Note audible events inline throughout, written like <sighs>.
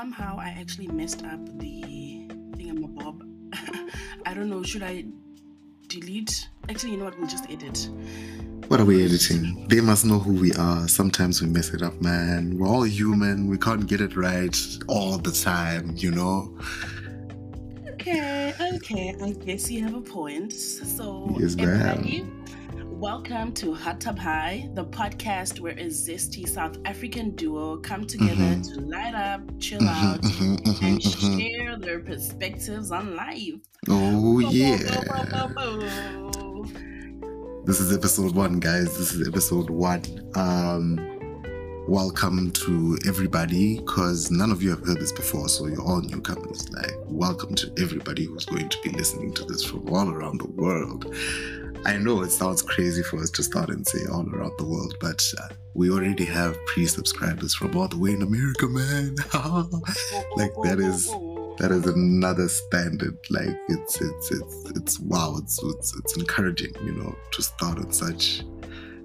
somehow I actually messed up the thingamabob. <laughs> I don't know. Should I delete? Actually, you know what? We'll just edit. What are we editing? They must know who we are. Sometimes we mess it up, man. We're all human. We can't get it right all the time, you know? Okay, okay. I guess you have a point. So, Yes, ma'am. Welcome to Hot Tub High, the podcast where a zesty South African duo come together Mhm. to light up, chill Mhm, out, mhm, mhm, and mhm. share their perspectives on life. Oh, Bo- yeah. bo- bo. This is episode one, guys. This is episode one. Um, welcome to everybody, because none of you have heard this before, so you're all newcomers. Like, welcome to everybody who's going to be listening to this from all around the world. I know it sounds crazy for us to start and say all around the world, but uh, we already have pre-subscribers from all the way in America, man. <laughs> Like, that is- that is another standard. Like it's it's it's it's wow. It's it's it's encouraging, you know, to start on such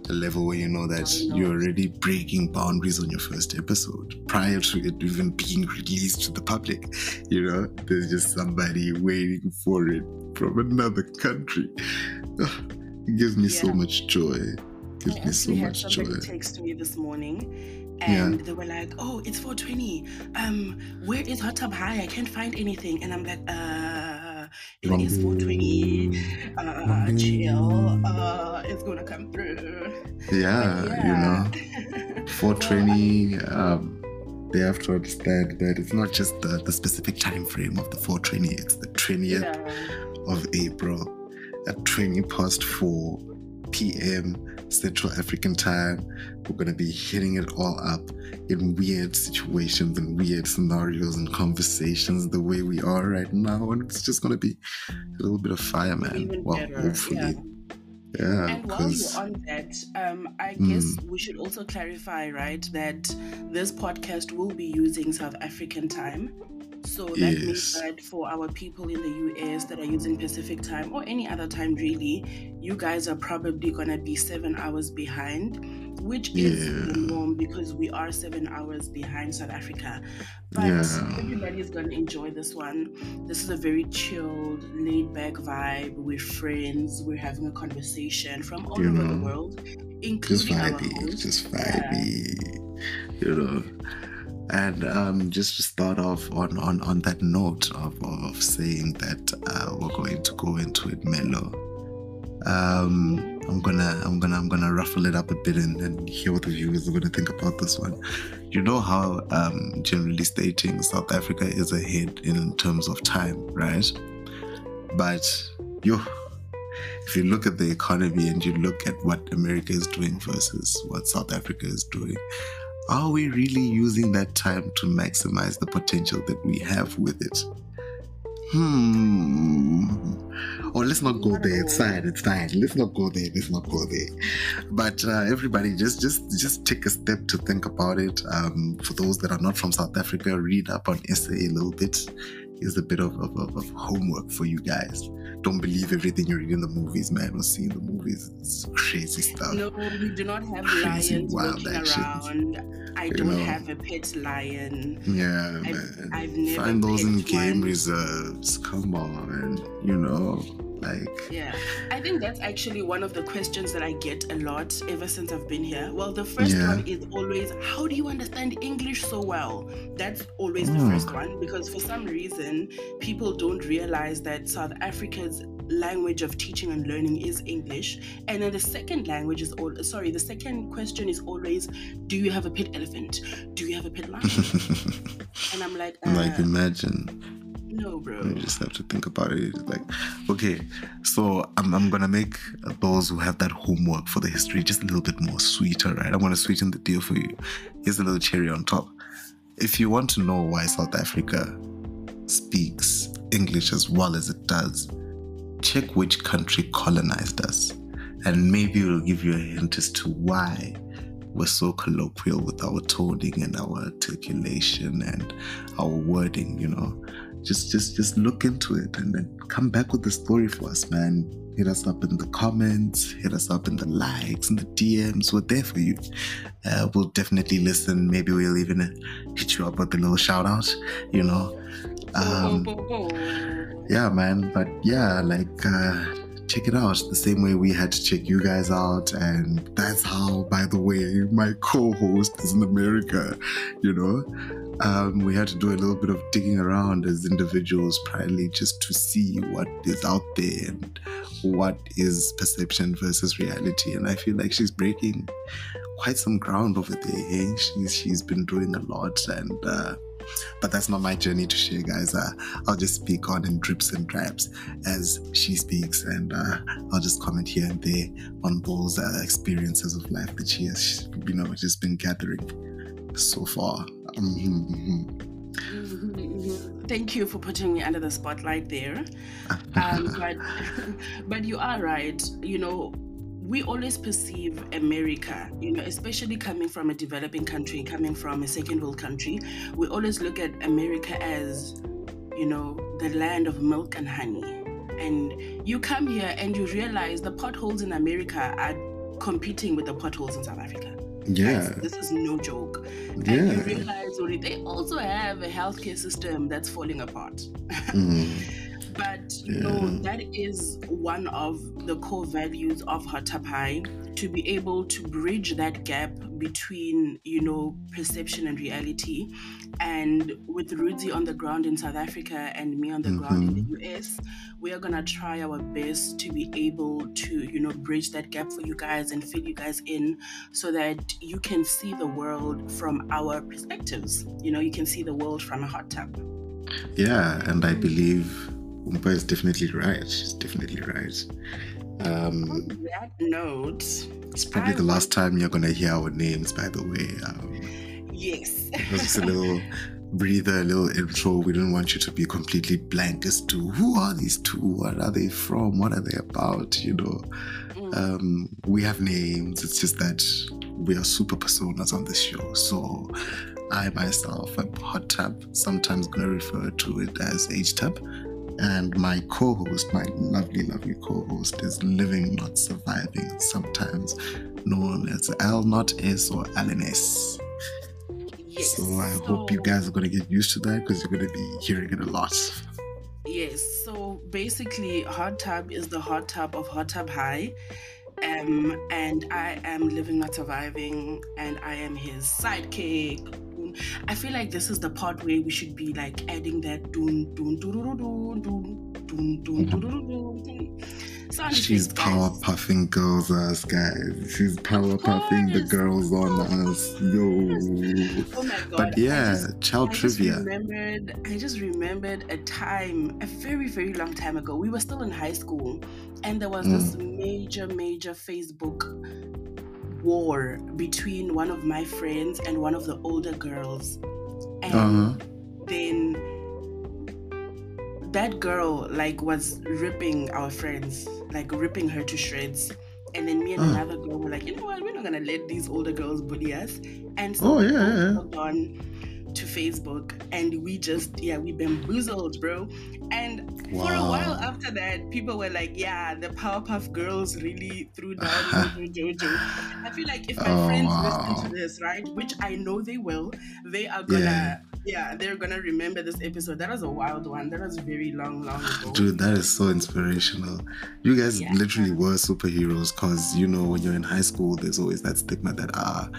a level where you know that you're already breaking boundaries on your first episode prior to it even being <laughs> released to the public. You know, there's just somebody waiting for it from another country. It gives me so much joy. It Gives I me so much joy. text me this morning Yeah. and they were like, Oh, it's 420. Um, where is Hot Tub High? I can't find anything. And I'm like, uh it Wrong is 420. Uh chill. Uh it's gonna come through. Yeah, But you know. <laughs> yeah. 420 um they have to understand that it's not just the, the specific time frame of the 420 it's the 20th yeah. Of april at 20 past 4 p.m central african time we're going to be hitting it all up in weird situations and weird scenarios and conversations the way we are right now and it's just going to be a little bit of fire man Even well better, hopefully yeah. yeah And while you're on that, um, I Mm. guess we should also clarify, right, that this podcast will be using South African time. So that means that for our people in the US that are using Pacific time or any other time, really, you guys are probably gonna be seven hours behind, which is the norm because we are seven hours behind South Africa. But Yeah. everybody is gonna enjoy this one. This is a very chilled, laid back vibe. We're friends. We're having a conversation from all You over the know, world, just including our vibey, host. just Yeah. vibey, you know. And um, just start off on, on, on that note of, of saying that uh, we're going to go into it mellow. Um, I'm gonna I'm gonna I'm gonna ruffle it up a bit and, and hear what the viewers are gonna think about this one. You know how um, generally stating South Africa is ahead in terms of time, right? But yo, if you look at the economy and you look at what America is doing versus what South Africa is doing, are we really using that time to maximize the potential that we have with it? Hmm. Or let's not go there. It's fine. It's fine. Let's not go there. Let's not go there. But uh, everybody, just just just take a step to think about it. Um, for those that are not from South Africa, read up on SA a little bit. Here's a bit of, of, of, homework for you guys. Don't believe everything you read in the movies, man, or see in the movies. It's crazy stuff. No, we do not have Crazy, lions wild walking actions. around. I You don't know. have a pet lion. Yeah, I've- man. I've never Find those in game one. reserves. Come on, you know, like Yeah, I think that's actually one of the questions that I get a lot ever since I've been here. Well, the first Yeah. one is always, How do you understand English so well? That's always the Mm. first one because for some reason, people don't realize that South Africa's language of teaching and learning is English. And then the second language is all sorry, the second question is always, Do you have a pet elephant? Do you have a pet lion? <laughs> and I'm like, uh, like imagine. No, bro. You just have to think about it. Like, okay, so I'm, I'm gonna make those who have that homework for the history just a little bit more sweeter, right? I'm gonna sweeten the deal for you. Here's a little cherry on top. If you want to know why South Africa speaks English as well as it does, check which country colonized us, and maybe it'll give you a hint as to why we're so colloquial with our toning and our articulation and our wording, you know just just just look into it and then come back with the story for us, man. Hit us up in the comments, hit us up in the likes and the DMs. We're there for you. Uh, we'll definitely listen. Maybe we'll even hit you up with a little shout out, you know. Um, yeah, man. But yeah, like uh, check it out the same way we had to check you guys out. And that's how, by the way, my co host is in America, you know. Um, we had to do a little bit of digging around as individuals, primarily just to see what is out there and what is perception versus reality. And I feel like she's breaking quite some ground over there. Hey? She's she's been doing a lot, and uh, but that's not my journey to share, guys. Uh, I'll just speak on in drips and drabs as she speaks, and uh, I'll just comment here and there on those uh, experiences of life that she has, you know, just been gathering so far. Mm-hmm. Thank you for putting me under the spotlight there. <laughs> Um, but, <laughs> but you are right. You know, we always perceive America, you know, especially coming from a developing country, coming from a second world country, we always look at America as, you know, the land of milk and honey. And you come here and you realize the potholes in America are competing with the potholes in South Africa. Yeah. Guys, this is no joke. And Yeah. you realize already they also have a healthcare system that's falling apart. <laughs> Mm. But you know, that is one of the core values of Hot Tub High to be able to bridge that gap between, you know, perception and reality. And with Rudy on the ground in South Africa and me on the ground in Mm-hmm. the US, we are gonna try our best to be able to, you know, bridge that gap for you guys and fill you guys in so that you can see the world from our perspectives. You know, you can see the world from a hot tub. Yeah, and I believe Umpa is definitely right. She's definitely right. Um, On that note, it's probably I the last time you're gonna hear our names, by the way. Um, yes. just a little <laughs> breather, a little intro. We don't want you to be completely blank as to who are these two, what are they from, what are they about, you know. Mm. Um, we have names. It's just that we are super personas on this show. So I myself am Hot Tub, sometimes gonna refer to it as H Tub. And my co-host, my lovely, lovely co-host, is living, not surviving, sometimes known as L not S or LNS. Yes. So I hope you guys are gonna get used to that because you're gonna be hearing it a lot. Yes. So basically, Hot Tub is the hot tub of Hot Tub High. Um, and I am living, not surviving, and I am his sidekick. I feel like this is the part where we should be like adding that doon doon doon doon doon doon doon doon She's power puffing girls us guys. She's power puffing the girls on us. Yo. Oh my god! But yeah, just- child I just trivia. remembered. I just remembered a time, a very very long time ago. We were still in high school, and there was Mm. this major major Facebook war between one of my friends and one of the older girls, and Uh-huh. then that girl like was ripping our friends, like ripping her to shreds. And then me and Ah. another girl were like, you know what, we're not gonna let these older girls bully us. And so Oh, we yeah, both yeah. on to Facebook and we just yeah, we bamboozled, bro. And for a while after that, people were like, yeah, the Powerpuff Girls really threw down <laughs> Jojo. I feel like if my Oh, friends wow. listen to this, right, which I know they will, they are gonna Yeah. Yeah, they're gonna remember this episode. That was a wild one. That was very long, long ago. Dude, that is so inspirational. You guys Yeah. literally were superheroes because, you know, when you're in high school, there's always that stigma that, ah,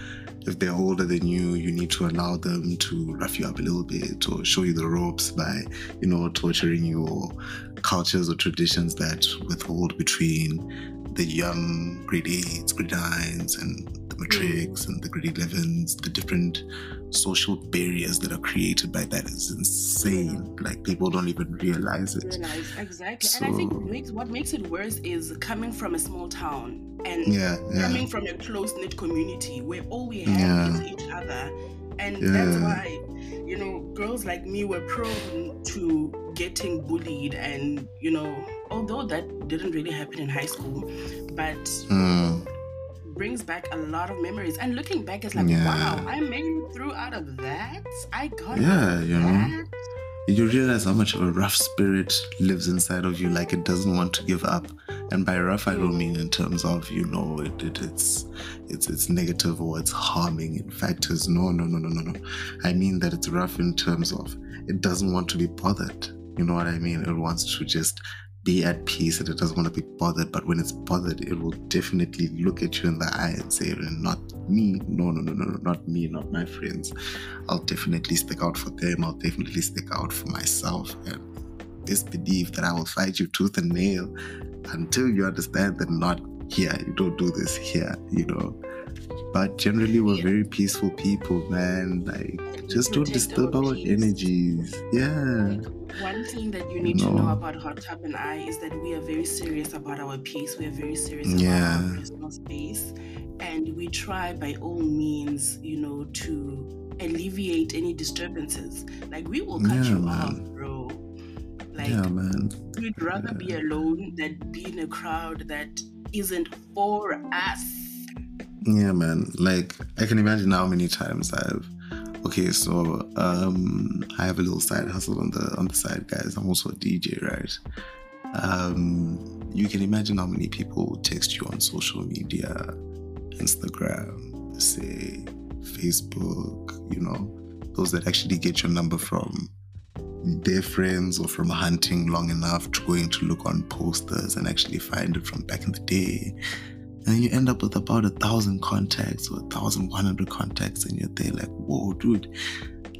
if they're older than you, you need to allow them to rough you up a little bit or show you the ropes by, you know, torturing you or cultures or traditions that withhold between the young grade 8s, grade 9s, and the matrics and the grade 11s, the different social barriers that are created by that is insane. Like, people don't even realize it. Realize exactly, and I think what makes what makes it worse is coming from a small town and Yeah, yeah. coming from a close knit community where all we have is each other, and that's why you know girls like me were prone to getting bullied, and you know although that didn't really happen in high school, but Mm, brings back a lot of memories. And looking back, it's like Yeah. wow, I made it through out of that. I got Yeah, you know. you realize how much of a rough spirit lives inside of you. Like it doesn't want to give up. And by rough, I don't mean in terms of you know it, it, it's it's it's negative or it's harming. In fact, it's no no no no no no. I mean that it's rough in terms of it doesn't want to be bothered. You know what I mean? It wants to just be at peace and it doesn't want to be bothered. But when it's bothered, it will definitely look at you in the eye and say, Not me. No, no, no, no, no, not me, not my friends. I'll definitely stick out for them. I'll definitely stick out for myself. And best believe that I will fight you tooth and nail until you understand that not here. You don't do this here, you know. But generally, we're very peaceful people, man. Like, just don't disturb our, our energies. Yeah. One thing that you need you know. to know about Hot Tub and I is that we are very serious about our peace. We are very serious yeah. about our personal space. And we try by all means, you know, to alleviate any disturbances. Like, we will cut yeah, you man. off, bro. Like, yeah, man. we'd rather yeah. be alone than be in a crowd that isn't for us. Yeah, man. Like I can imagine how many times I've okay, so um I have a little side hustle on the on the side, guys. I'm also a DJ, right? Um you can imagine how many people text you on social media, Instagram, say Facebook, you know, those that actually get your number from their friends or from hunting long enough to going to look on posters and actually find it from back in the day and you end up with about a thousand contacts or a thousand one hundred contacts, and you're there like, whoa, dude.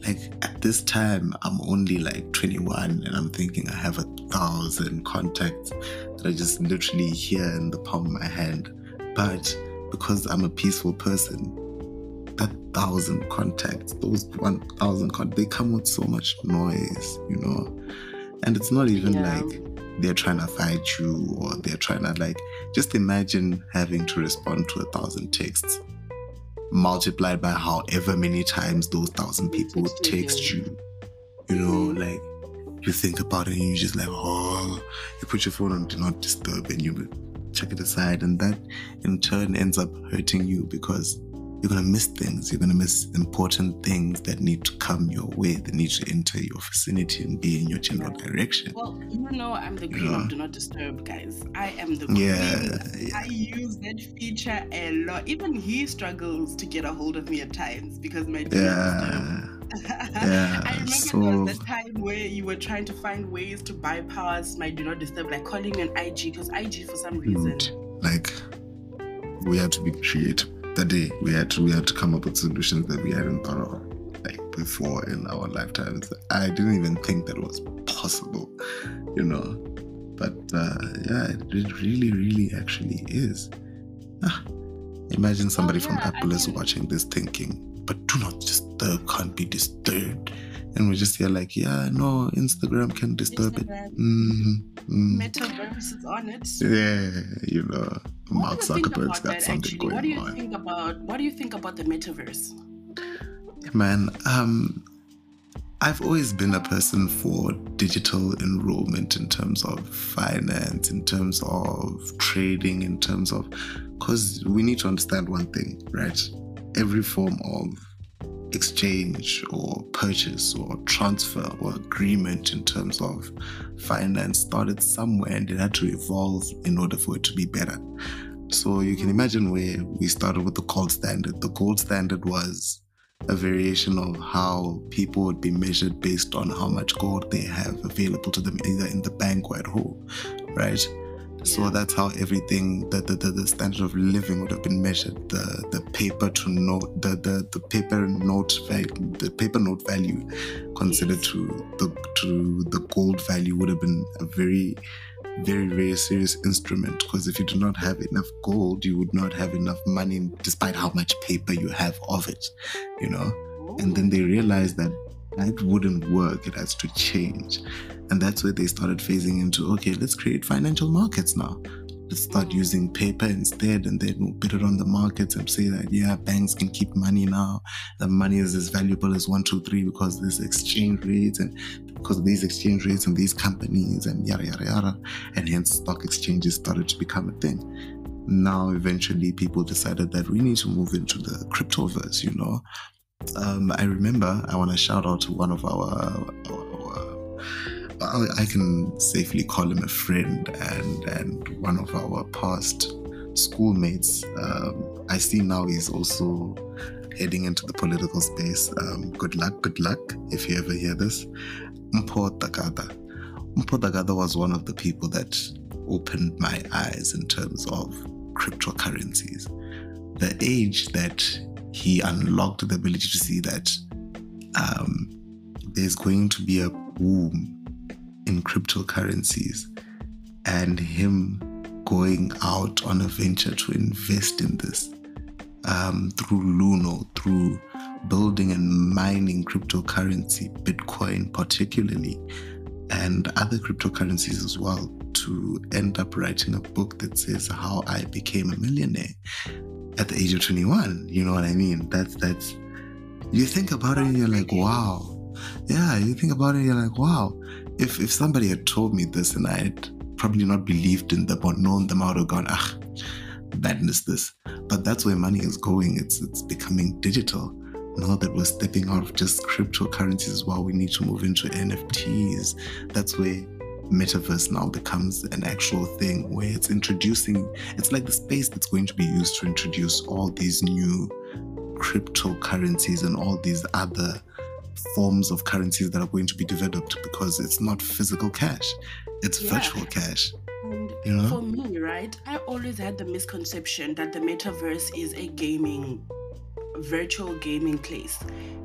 Like at this time, I'm only like 21, and I'm thinking I have a thousand contacts that are just literally here in the palm of my hand. But because I'm a peaceful person, that thousand contacts, those 1,000 contacts, they come with so much noise, you know? And it's not even yeah. like they're trying to fight you or they're trying to like just imagine having to respond to a thousand texts multiplied by however many times those thousand people text you. You know mm-hmm. like you think about it and you just like oh you put your phone on do not disturb and you check it aside and that in turn ends up hurting you because you're going to miss things. You're going to miss important things that need to come your way, that need to enter your vicinity and be in your general direction. Well, you know, I'm the queen yeah. of Do Not Disturb, guys. I am the queen. Yeah, yeah. I use that feature a lot. Even he struggles to get a hold of me at times because my Do yeah. yeah, <laughs> I remember so... there was that time where you were trying to find ways to bypass my do not disturb, like calling me on IG, because IG for some reason. Like, we have to be creative that day we had to we had to come up with solutions that we hadn't thought of like before in our lifetimes. I didn't even think that was possible, you know. But uh, yeah, it really, really actually is. Ah, imagine somebody oh, yeah, from Apple I is watching this thinking, but do not disturb, can't be disturbed. And we just hear like, yeah, no, Instagram can disturb Instagram. it. Mm-hmm. Mm. Metaverse is on it. Yeah, you know. Mark Zuckerberg's got something actually? going what do you on. Think about, what do you think about the metaverse? Man, um, I've always been a person for digital enrollment in terms of finance, in terms of trading, in terms of, because we need to understand one thing, right? Every form of exchange or purchase or transfer or agreement in terms of finance started somewhere and it had to evolve in order for it to be better. So you can imagine where we started with the gold standard. The gold standard was a variation of how people would be measured based on how much gold they have available to them either in the bank or at home, right? So that's how everything, the, the, the, the, standard of living would have been measured. The the paper to note, the, the, the paper note value, the paper note value considered yes. to the to the gold value would have been a very, very, very serious instrument. Because if you do not have enough gold, you would not have enough money, despite how much paper you have of it, you know. And then they realized that that wouldn't work. It has to change. And that's where they started phasing into okay, let's create financial markets now. Let's start using paper instead, and then we'll put it on the markets and say that yeah, banks can keep money now. The money is as valuable as one, two, three because there's exchange rates and because of these exchange rates and these companies and yada yada yada. And hence stock exchanges started to become a thing. Now eventually people decided that we need to move into the cryptoverse, you know. Um, I remember I want to shout out to one of our, our I, I can safely call him a friend and and one of our past schoolmates. Um, I see now he's also heading into the political space. Um, good luck, good luck if you ever hear this. Mpho Dagada. Mpho Dagada was one of the people that opened my eyes in terms of cryptocurrencies. The age that he unlocked the ability to see that um, there's going to be a boom in cryptocurrencies and him going out on a venture to invest in this um, through Luno, through building and mining cryptocurrency, Bitcoin particularly, and other cryptocurrencies as well, to end up writing a book that says how I became a millionaire at the age of 21. You know what I mean? That's that's you think about it and you're like, wow. Yeah, you think about it and you're like, wow. If if somebody had told me this and I had probably not believed in them or known them, I would have gone, ah, madness this. But that's where money is going. It's it's becoming digital. Now that we're stepping out of just cryptocurrencies as well, we need to move into NFTs. That's where metaverse now becomes an actual thing where it's introducing it's like the space that's going to be used to introduce all these new cryptocurrencies and all these other forms of currencies that are going to be developed because it's not physical cash. It's yeah. virtual cash. And you know? for me right i always had the misconception that the metaverse is a gaming virtual gaming place.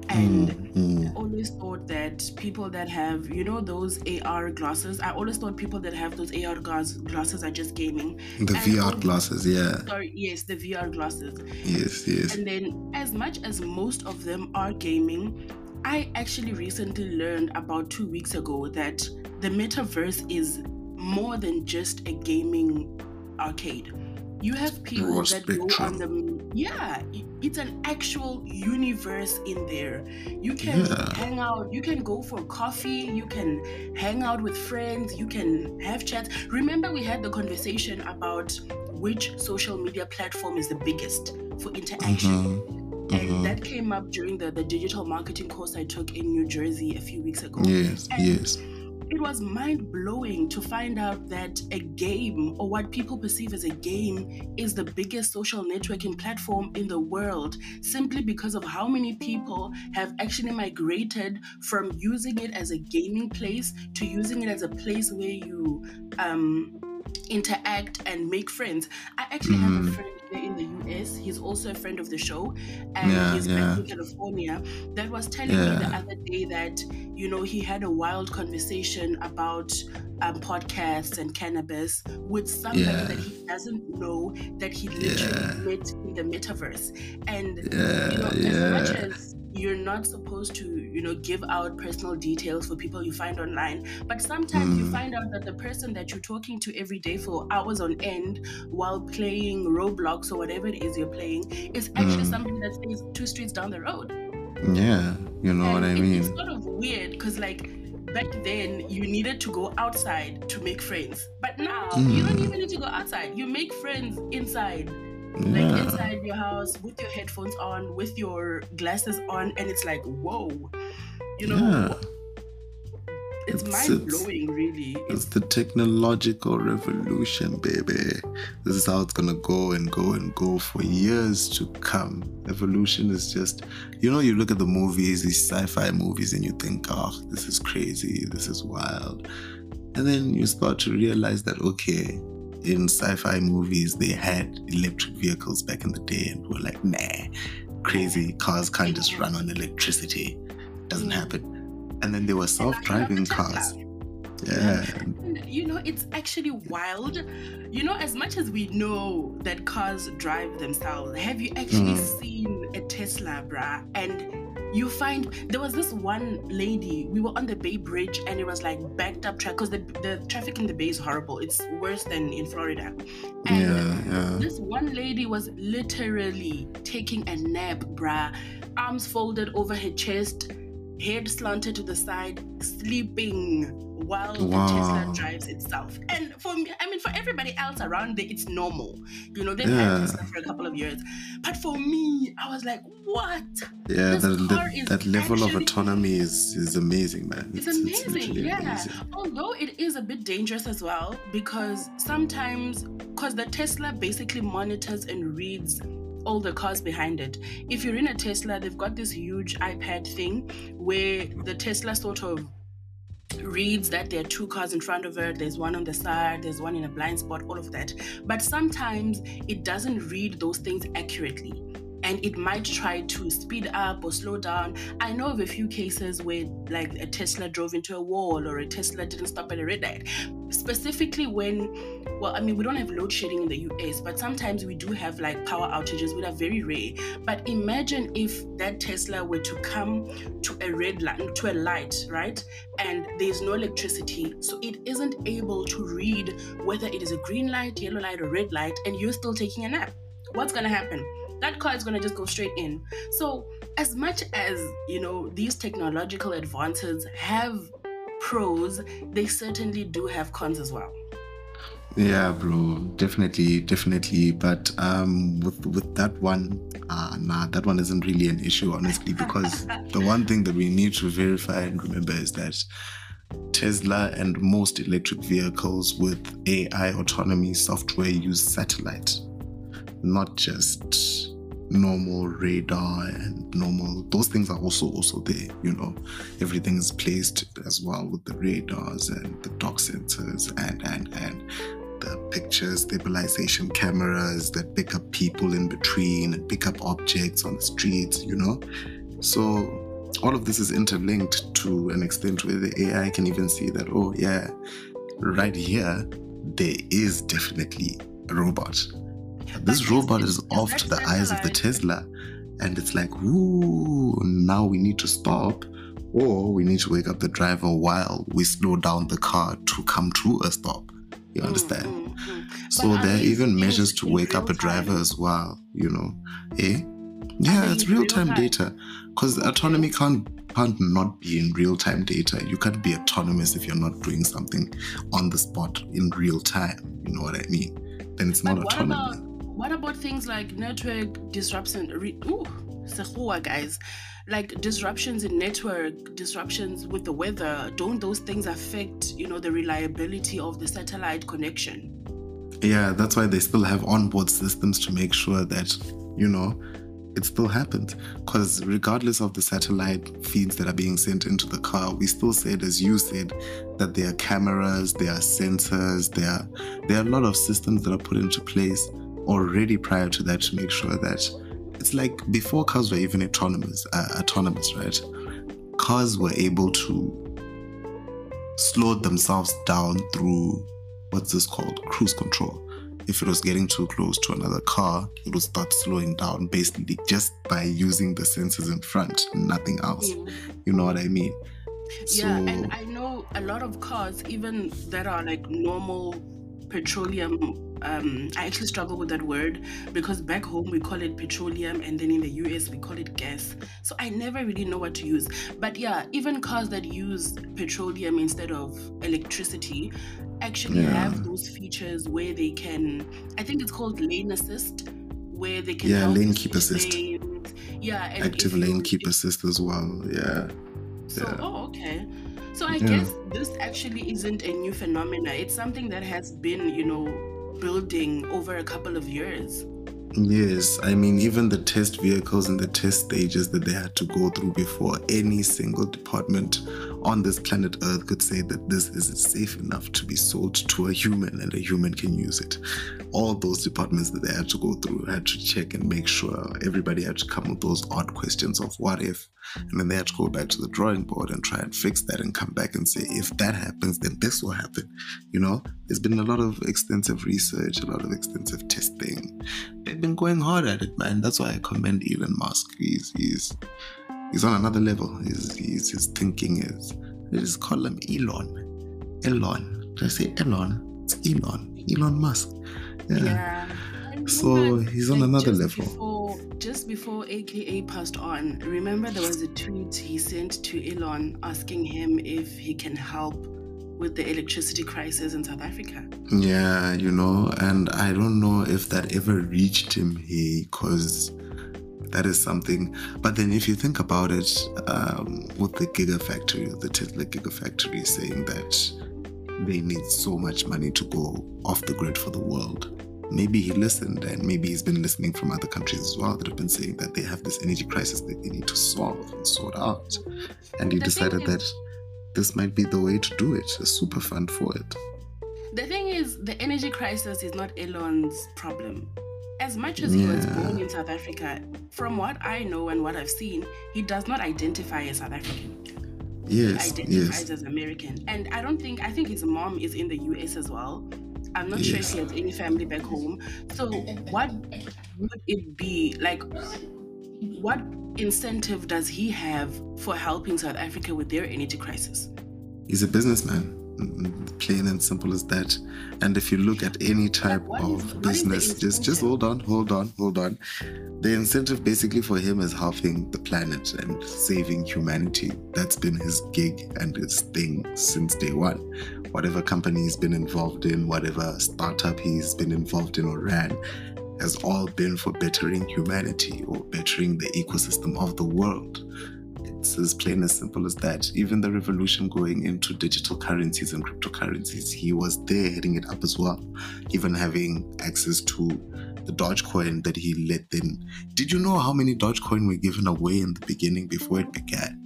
And mm, I always thought that people that have you know those AR glasses I always thought people that have those AR glass, glasses are just gaming. The and VR glasses yeah. Sorry yes the VR glasses. Yes yes. And then as much as most of them are gaming I actually recently learned about 2 weeks ago that the metaverse is more than just a gaming arcade. You have people that go on the yeah it's an actual universe in there. You can yeah. hang out you can go for coffee you can hang out with friends you can have chats. Remember we had the conversation about which social media platform is the biggest for interaction? Mm-hmm. And mm-hmm. that came up during the, the digital marketing course I took in New Jersey a few weeks ago. Yes, and yes it was mind blowing to find out that a game, or what people perceive as a game, is the biggest social networking platform in the world simply because of how many people have actually migrated from using it as a gaming place to using it as a place where you um, interact and make friends. I actually mm. have a mm-hmm. friend in the US. He's also a friend of the show, and yeah, he's yeah. back in California. That was telling yeah. me the other day that you know he had a wild conversation about um, podcasts and cannabis with somebody that he doesn't know that he literally met in the metaverse, and you know as much as you're not supposed to you know give out personal details for people you find online but sometimes mm. you find out that the person that you're talking to every day for hours on end while playing roblox or whatever it is you're playing is actually mm. somebody that stays two streets down the road yeah you know and what i mean it's sort of weird because like back then you needed to go outside to make friends but now mm. you don't mm. even need to go outside you make friends inside yeah. like inside your house with your headphones on, with your glasses on, and it's like, whoa, you know. Yeah. It's, it's mind blowing, really. It's, it's the technological revolution, baby. This is how it's gonna go and go and go for years to come. Evolution is just, you know, you look at the movies, these sci fi movies, and you think, oh, this is crazy, this is wild. And then you start to realize that, okay, in sci-fi movies they had electric vehicles back in the day and we're like nah crazy cars can't just run on electricity. Doesn't mm. happen. And then there were self-driving cars. Yeah. you know it's actually wild. You know as much as we know that cars drive themselves have you actually mm. seen a tesla bruh? And you find there was this one lady we were on the bay bridge and it was like backed up track because the, the traffic in the bay is horrible it's worse than in florida and yeah, yeah. this one lady was literally taking a nap bruh arms folded over her chest head slanted to the side, sleeping while Wow. the Tesla drives itself. And for me, I mean, for everybody else around there, it's normal. You know, they've Yeah. had Tesla for a couple of years. But for me, I was like, what? Yeah, This that, that level of autonomy is is amazing, man. It's amazing, literally yeah. amazing. Although it is a bit dangerous as well because sometimes, because the Tesla basically monitors and reads all the cars behind it. If you're in a Tesla, they've got this huge iPad thing where the Tesla sort of reads that there are two cars in front of her, there's one on the side, there's one in a blind spot, all of that. But sometimes it doesn't read those things accurately. And it might try to speed up or slow down. I know of a few cases where, like, a Tesla drove into a wall or a Tesla didn't stop at a red light. Specifically, when, well, I mean, we don't have load shedding in the US, but sometimes we do have like power outages, which are very rare. But imagine if that Tesla were to come to a red light, to a light, right? And there's no electricity, so it isn't able to read whether it is a green light, yellow light, or red light, and you're still taking a nap. What's gonna happen? That car is gonna just go straight in. So, as much as you know, these technological advances have pros, they certainly do have cons as well. Yeah, bro, definitely, definitely. But um, with with that one, uh, nah, that one isn't really an issue, honestly, because the <laughs> one thing that we need to verify and remember is that Tesla and most electric vehicles with AI autonomy software use satellite, not just normal radar and normal those things are also also there you know. Everything is placed as well with the radars and the dock sensors and and and the picture stabilization cameras that pick up people in between and pick up objects on the streets you know. So all of this is interlinked to an extent where the ai can even see that oh yeah right here there is definitely a robot this robot is off to the eyes of the Tesla, and it's like, ooh, now we need to stop, or we need to wake up the driver while we slow down the car to come to a stop. You Mm, understand? mm, mm. So But there are even measures to wake up a driver time? as well. You know, eh? Yeah, it's real real time time? data because autonomy can't can't not be in real time data. You can't be autonomous if you're not doing something on the spot in real time. You know what I mean? Then it's But not autonomy. What about things like network disruption? Re, ooh, sekhuwa, guys, like disruptions in network, disruptions with the weather. Don't those things affect you know the reliability of the satellite connection? Yeah, that's why they still have onboard systems to make sure that, you know, it still happens. Because regardless of the satellite feeds that are being sent into the car, we still said, as you said, that there are cameras, there are sensors, there are there are a lot of systems that are put into place already prior to that to make sure that it's like before cars were even autonomous, uh, autonomous, right? Cars were able to slow themselves down through what's this called? Cruise control. If it was getting too close to another car it would start slowing down basically just by using the sensors in front nothing else. You know what i mean? Yeah, and I know a lot of cars, even that are like normal petroleum. Um, I actually struggle with that word because back home we call it petroleum, and then in the US we call it gas. So I never really know what to use. But yeah, even cars that use petroleum instead of electricity actually Yeah. have those features where they can. I think it's called lane assist, where they can Yeah, lane keep assist. lanes. Yeah, and active lane keep assist as well yeah so, Yeah. oh, okay. So I Yeah. guess this actually isn't a new phenomena. It's something that has been, you know, building over a couple of years. Yes, I mean, even the test vehicles and the test stages that they had to go through before any single department on this planet Earth could say that this is safe enough to be sold to a human and a human can use it. All those departments that they had to go through had to check and make sure everybody had to come with those odd questions of what if, and then they had to go back to the drawing board and try and fix that and come back and say, if that happens, then this will happen. You know, there's been a lot of extensive research, a lot of extensive testing they've been going hard at it, man. That's why I commend Elon Musk. He's he's he's on another level. He's, he's his thinking is. They just call him Elon. Elon. Did I say Elon? It's Elon. Elon Musk. Yeah. Yeah. So he's on another level. Just before AKA passed on, remember there was a tweet he sent to Elon asking him if he can help with the electricity crisis in South Africa. Yeah, you know, and I don't know if that ever reached him here because that is something. But then, if you think about it, um, with the Gigafactory, the Tesla Gigafactory saying that they need so much money to go off the grid for the world, maybe he listened and maybe he's been listening from other countries as well that have been saying that they have this energy crisis that they need to solve and sort out. And he The decided is- that this might be the way to do it, a super fund for it. The thing is, the energy crisis is not Elon's problem. As much as he was born in South Africa, from what I know and what I've seen, he does not identify as South African. Yes, He identifies yes. as American. And I don't think, I think his mom is in the US as well. I'm not sure if he has any family back home. So, what would it be like? What incentive does he have for helping South Africa with their energy crisis? He's a businessman, plain and simple as that. And if you look at any type is- of is business, just just hold on, hold on, hold on. The incentive basically for him is helping the planet and saving humanity. That's been his gig and his thing since day one. Whatever company he's been involved in, whatever startup he's been involved in or ran, has all been for bettering humanity or bettering the ecosystem of the world. It's as plain as simple as that. Even the revolution going into digital currencies and cryptocurrencies, he was there heading it up as well. Even having access to the Dogecoin that he let in. Did you know how many Dogecoin were given away in the beginning before it began?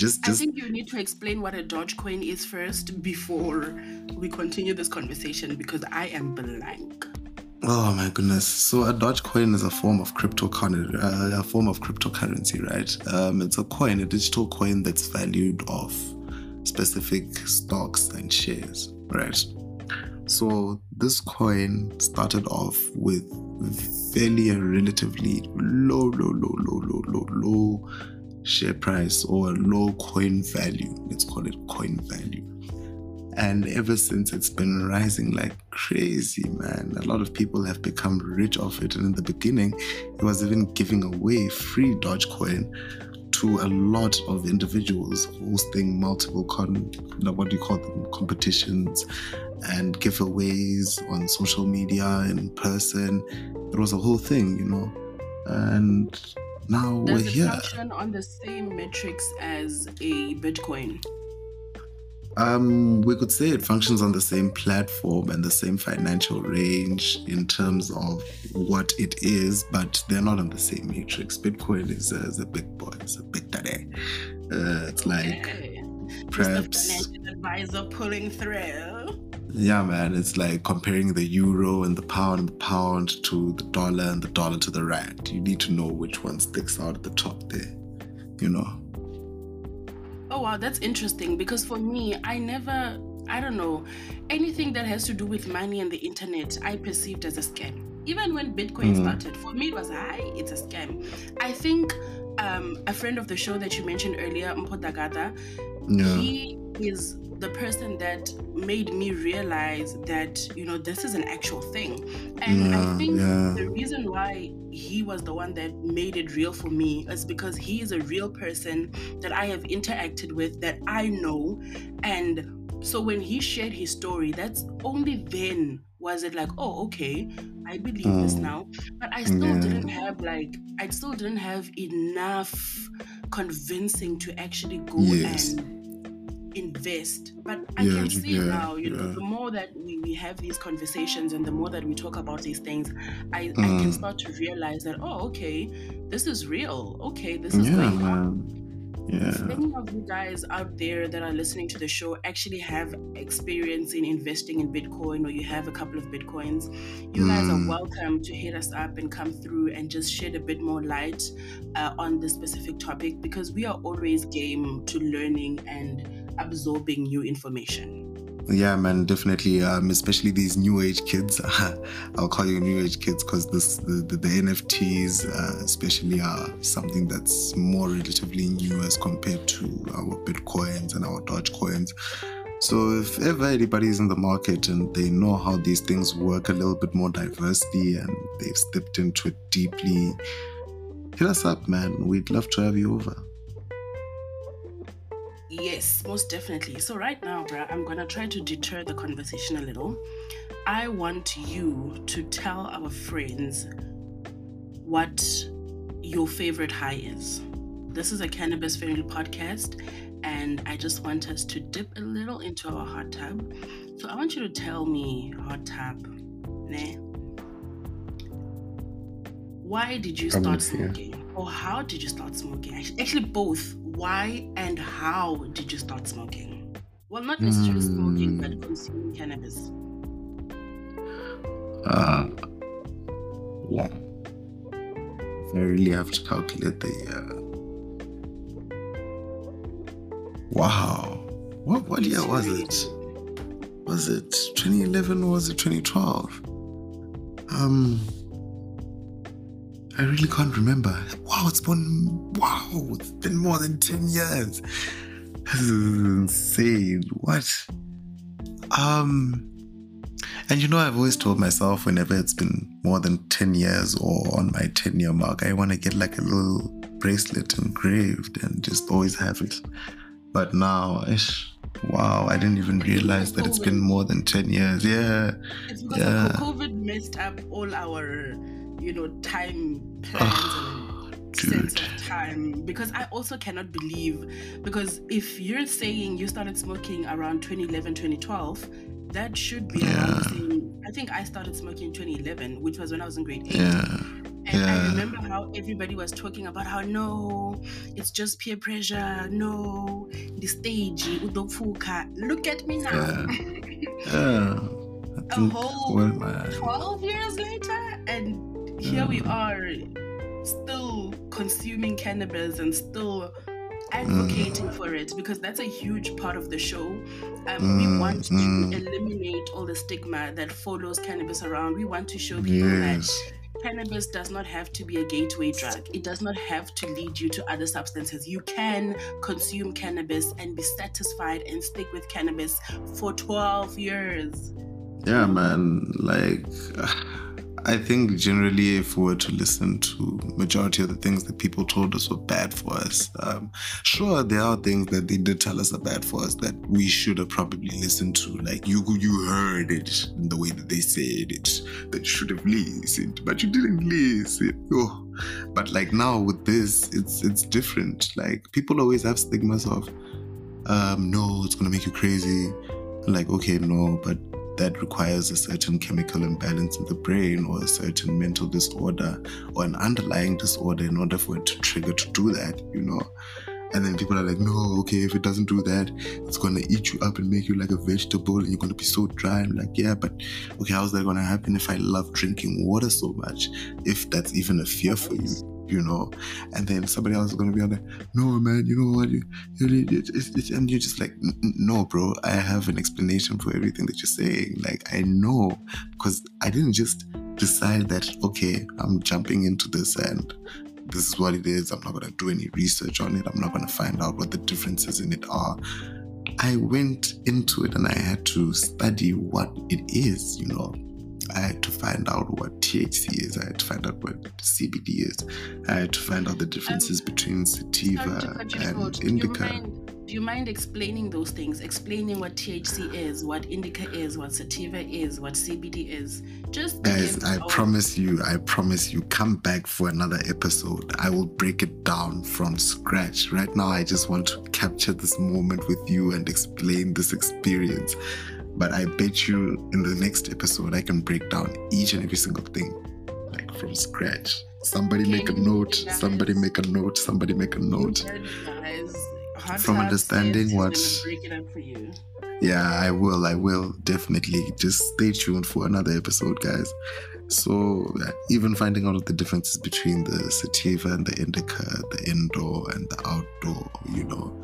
Just, I think you need to explain what a Dogecoin is first before we continue this conversation because I am blank. Oh my goodness! So a Dogecoin is a form of cryptocurrency, uh, a form of cryptocurrency, right? Um, it's a coin, a digital coin that's valued off specific stocks and shares, right? So this coin started off with fairly a relatively low, low, low, low, low, low, low share price or low coin value. Let's call it coin value. And ever since it's been rising like crazy, man. A lot of people have become rich off it. And in the beginning, it was even giving away free Dogecoin to a lot of individuals hosting multiple con what do you call them competitions and giveaways on social media in person. It was a whole thing, you know. And now we're Does it here. function on the same metrics as a Bitcoin? Um, we could say it functions on the same platform and the same financial range in terms of what it is, but they're not on the same matrix. Bitcoin is a, is a big boy, it's a big daddy. Uh, it's like Okay. Perhaps, Financial advisor pulling through. Yeah, man, it's like comparing the euro and the pound, and the pound to the dollar and the dollar to the rand. You need to know which one sticks out at the top there, you know. Oh wow, that's interesting because for me, I never, I don't know, anything that has to do with money and the internet, I perceived as a scam. Even when Bitcoin Mhm. started, for me it was hi, it's a scam. I think um, a friend of the show that you mentioned earlier, Mpho Dagada, Yeah. he is the person that made me realize that you know this is an actual thing and Yeah, i think yeah. the reason why he was the one that made it real for me is because he is a real person that i have interacted with that i know and so when he shared his story that's only then was it like oh okay i believe this Mm. now but i still Yeah. didn't have like i still didn't have enough convincing to actually go Yes. and invest but i Yeah, can see yeah, now you know the more that we, we have these conversations and the more that we talk about these things i, I Mm. can start to realize that oh okay this is real okay this is Yeah, going on man. if Yeah. any of you guys out there that are listening to the show actually have experience in investing in Bitcoin or you have a couple of Bitcoins, you guys are Mm. welcome to hit us up and come through and just shed a bit more light uh, on this specific topic because we are always game to learning and absorbing new information. Yeah, man, definitely. Um, especially these new age kids. <laughs> I'll call you new age kids because the, the, the NFTs, uh, especially, are something that's more relatively new as compared to our bitcoins and our Dogecoins. So if ever anybody is in the market and they know how these things work a little bit more diversely and they've stepped into it deeply, hit us up, man. We'd love to have you over. Yes, most definitely. So right now, bruh, I'm gonna try to deter the conversation a little. I want you to tell our friends what your favorite high is. This is a cannabis friendly podcast, and I just want us to dip a little into our hot tub. So I want you to tell me, hot tub, ne? Why did you start smoking? Or how did you start smoking? Actually, both. Why and how did you start smoking? Well, not necessarily mm. smoking, but hmm. consuming cannabis. Uh, yeah. I really have to calculate the. Uh... Wow. What, what year was it? Was it 2011 or was it 2012? Um, I really can't remember. Wow, it's been wow, it's been more than 10 years. This is insane. What? Um and you know I've always told myself whenever it's been more than 10 years or on my 10 year mark, I want to get like a little bracelet engraved and just always have it. But now, ish, wow, I didn't even realize that it's been more than 10 years. Yeah. It's because yeah. COVID messed up all our you know, time plans oh, and sense of time. Because I also cannot believe, because if you're saying you started smoking around 2011, 2012, that should be yeah. I think I started smoking in 2011, which was when I was in grade eight. Yeah. And yeah. I remember how everybody was talking about how no, it's just peer pressure. No, the stage, look at me now. Yeah. <laughs> yeah. A whole well, 12 years later, and here we are still consuming cannabis and still advocating mm. for it because that's a huge part of the show. Um, mm. We want to mm. eliminate all the stigma that follows cannabis around. We want to show people yes. that cannabis does not have to be a gateway drug. It does not have to lead you to other substances. You can consume cannabis and be satisfied and stick with cannabis for 12 years. Yeah, man. Like. <sighs> <laughs> I think generally, if we were to listen to majority of the things that people told us were bad for us, um, sure there are things that they did tell us are bad for us that we should have probably listened to. Like you, you heard it in the way that they said it, that you should have listened, but you didn't listen. Oh. But like now with this, it's it's different. Like people always have stigmas of, um, no, it's gonna make you crazy. Like okay, no, but that requires a certain chemical imbalance in the brain or a certain mental disorder or an underlying disorder in order for it to trigger to do that, you know. And then people are like, no, okay, if it doesn't do that, it's gonna eat you up and make you like a vegetable and you're gonna be so dry. I'm like, yeah, but okay, how's that gonna happen if I love drinking water so much? If that's even a fear for you you know, and then somebody else is gonna be on there. No, man, you know what? You, and you're just like, no, bro. I have an explanation for everything that you're saying. Like, I know because I didn't just decide that okay, I'm jumping into this and this is what it is. I'm not gonna do any research on it. I'm not gonna find out what the differences in it are. I went into it and I had to study what it is, you know I had to find out what THC is. I had to find out what CBD is. I had to find out the differences um, between sativa and indica do you mind explaining those things? Explaining what THC is, what indica is, what sativa is, what CBD is. Just guys, I promise you, I promise you, come back for another episode. I will break it down from scratch. Right now, I just want to capture this moment with you and explain this experience. But I bet you in the next episode, I can break down each and every single thing, like from scratch. Somebody make a note. Somebody make a note. Somebody make a note from understanding what yeah i will i will definitely just stay tuned for another episode guys so even finding out the differences between the sativa and the indica the indoor and the outdoor you know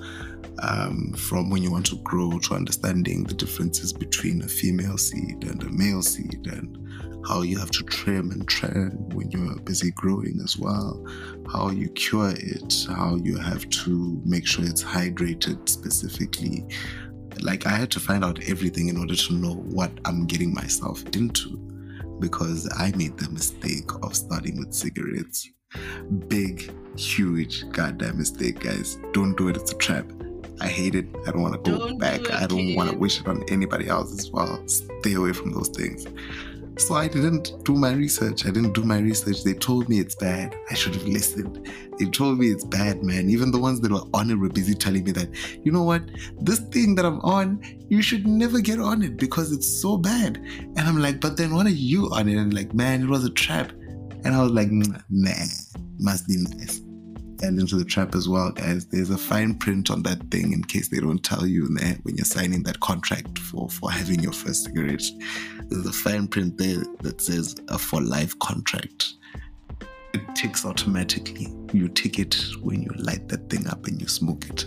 um, from when you want to grow to understanding the differences between a female seed and a male seed and how you have to trim and trim when you're busy growing as well, how you cure it, how you have to make sure it's hydrated specifically. Like, I had to find out everything in order to know what I'm getting myself into because I made the mistake of starting with cigarettes Big, huge, goddamn mistake, guys. Don't do it. It's a trap. I hate it. I don't want to go Don't back. do it, I don't want to wish it on anybody else as well. Stay away from those things. So I didn't do my research. I didn't do my research. They told me it's bad. I should have listened. They told me it's bad, man. Even the ones that were on it were busy telling me that, you know what, this thing that I'm on, you should never get on it because it's so bad. And I'm like, but then what are you on it? And like, man, it was a trap. And I was like, "Mm, nah, must be nice. And into the trap as well, guys. There's a fine print on that thing in case they don't tell you nah, when you're signing that contract for, for having your first cigarette. There's a fine print there that says a for life contract. It ticks automatically. You tick it when you light that thing up and you smoke it.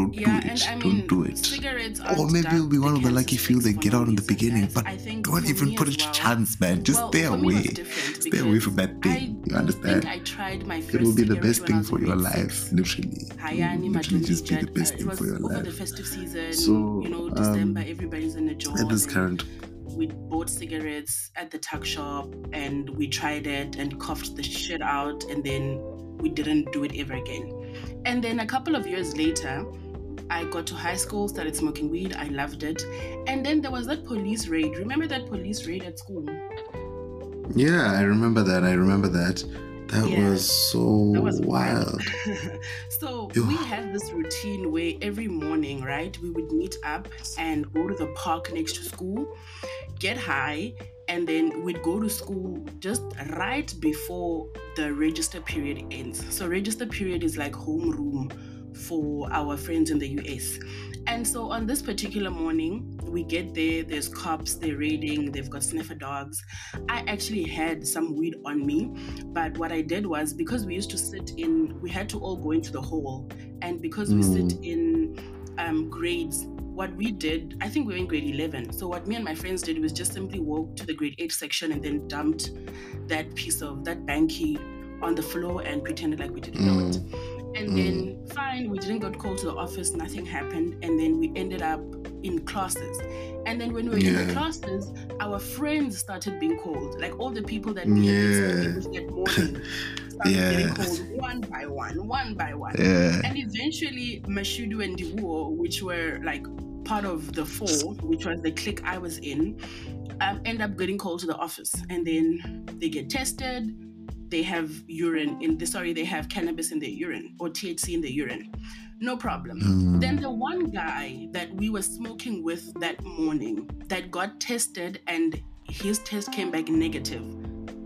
Don't Yeah, do and it. I mean, don't do it. cigarettes Or maybe you'll be one of the lucky few that get out in the beginning, but I think don't even put a well- chance, man. Just well, stay for me it was away. Stay away from that thing. I You understand? think I tried my first It will be the best thing for your life, literally. It Hayani will literally just be the best thing for your life. the festive season. So, you know, December, um, everybody's in a job. At this current we bought cigarettes at the tuck shop and we tried it and coughed the shit out and then we didn't do it ever again. And then a couple of years later, I got to high school, started smoking weed. I loved it. And then there was that police raid. Remember that police raid at school? Yeah, I remember that. I remember that. That Yeah. was so That was wild. <laughs> so Ew. we had this routine where every morning, right, we would meet up and go to the park next to school, get high, and then we'd go to school just right before the register period ends. So register period is like homeroom for our friends in the US. And so on this particular morning, we get there, there's cops, they're raiding, they've got sniffer dogs. I actually had some weed on me, but what I did was because we used to sit in, we had to all go into the hall, and because we sit in um, grades, what we did, I think we were in grade 11. So what me and my friends did was just simply walk to the grade 8 section and then dumped that piece of that banky on the floor and pretended like we didn't know it. And then fine, we didn't get called to the office, nothing happened, and then we ended up in classes. And then when we were in the Yeah. classes, our friends started being called. Like all the people that we had been sleeping with that morning started getting Yeah. called one by one, one by one. Yeah. And eventually, Mashudu and Diwuo, which were like part of the four, which was the clique I was in, um, end up getting called to the office. And then they get tested. They have urine in the sorry, they have cannabis in their urine or THC in their urine. No problem. Mm. Then the one guy that we were smoking with that morning that got tested and his test came back negative.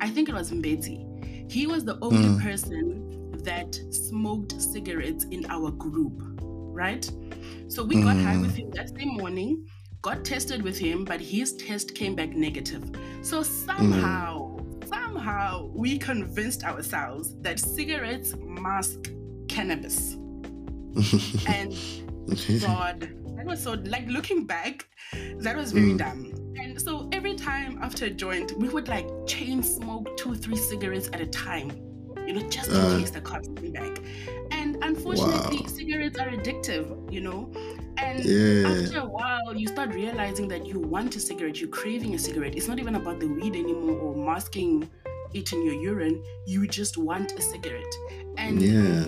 I think it was Mbeti. He was the only Mm. person that smoked cigarettes in our group, right? So we got high Mm. with him that same morning, got tested with him, but his test came back negative. So somehow, somehow we convinced ourselves that cigarettes mask cannabis. <laughs> And God, that was so like looking back, that was very Mm. dumb. And so every time after a joint, we would like chain smoke two, three cigarettes at a time, you know, just in Uh. case the cops came back. And unfortunately, Wow. cigarettes are addictive, you know. And Yeah. after a while, you start realizing that you want a cigarette, you're craving a cigarette. It's not even about the weed anymore or masking it in your urine. You just want a cigarette. And Yeah.